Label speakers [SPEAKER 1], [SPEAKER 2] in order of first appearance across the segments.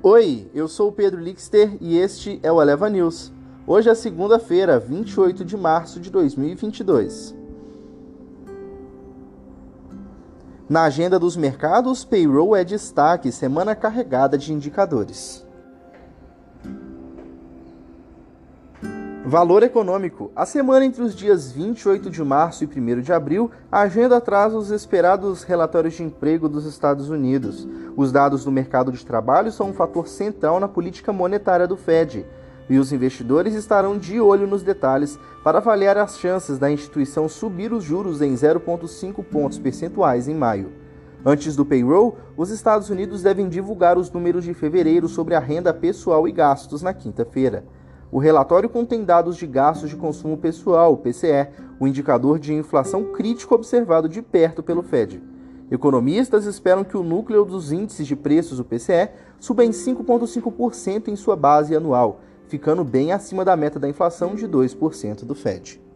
[SPEAKER 1] Oi, eu sou o Pedro Lixter e este é o Eleva News. Hoje é segunda-feira, 28 de março de 2022. Na agenda dos mercados, payroll é destaque, semana carregada de indicadores. Valor econômico. A semana entre os dias 28 de março e 1 de abril, a agenda traz os esperados relatórios de emprego dos Estados Unidos. Os dados do mercado de trabalho são um fator central na política monetária do Fed, e os investidores estarão de olho nos detalhes para avaliar as chances da instituição subir os juros em 0,5 pontos percentuais em maio. Antes do payroll, os Estados Unidos devem divulgar os números de fevereiro sobre a renda pessoal e gastos na quinta-feira. O relatório contém dados de gastos de consumo pessoal, o PCE, o indicador de inflação crítico observado de perto pelo Fed. Economistas esperam que o núcleo dos índices de preços, o PCE, suba em 5,5% em sua base anual, ficando bem acima da meta da inflação de 2% do Fed.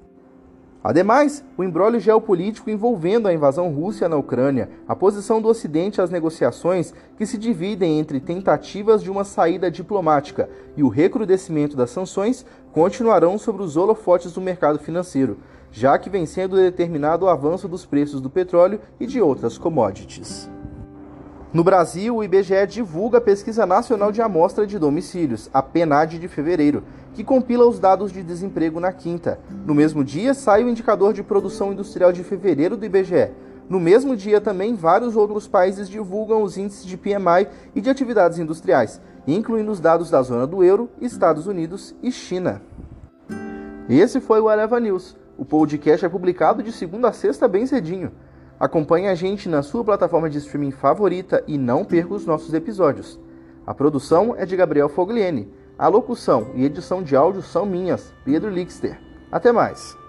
[SPEAKER 1] Ademais, o embrólio geopolítico envolvendo a invasão russa na Ucrânia, a posição do Ocidente às negociações que se dividem entre tentativas de uma saída diplomática e o recrudescimento das sanções continuarão sobre os holofotes do mercado financeiro, já que vem sendo determinado o avanço dos preços do petróleo e de outras commodities. No Brasil, o IBGE divulga a Pesquisa Nacional de Amostra de Domicílios, a PNAD de fevereiro, que compila os dados de desemprego na quinta. No mesmo dia, sai o indicador de produção industrial de fevereiro do IBGE. No mesmo dia, também, vários outros países divulgam os índices de PMI e de atividades industriais, incluindo os dados da zona do euro, Estados Unidos e China. Esse foi o Eleva News. O podcast é publicado de segunda a sexta bem cedinho. Acompanhe a gente na sua plataforma de streaming favorita e não perca os nossos episódios. A produção é de Gabriel Fogliene. A locução e edição de áudio são minhas, Pedro Lixter. Até mais!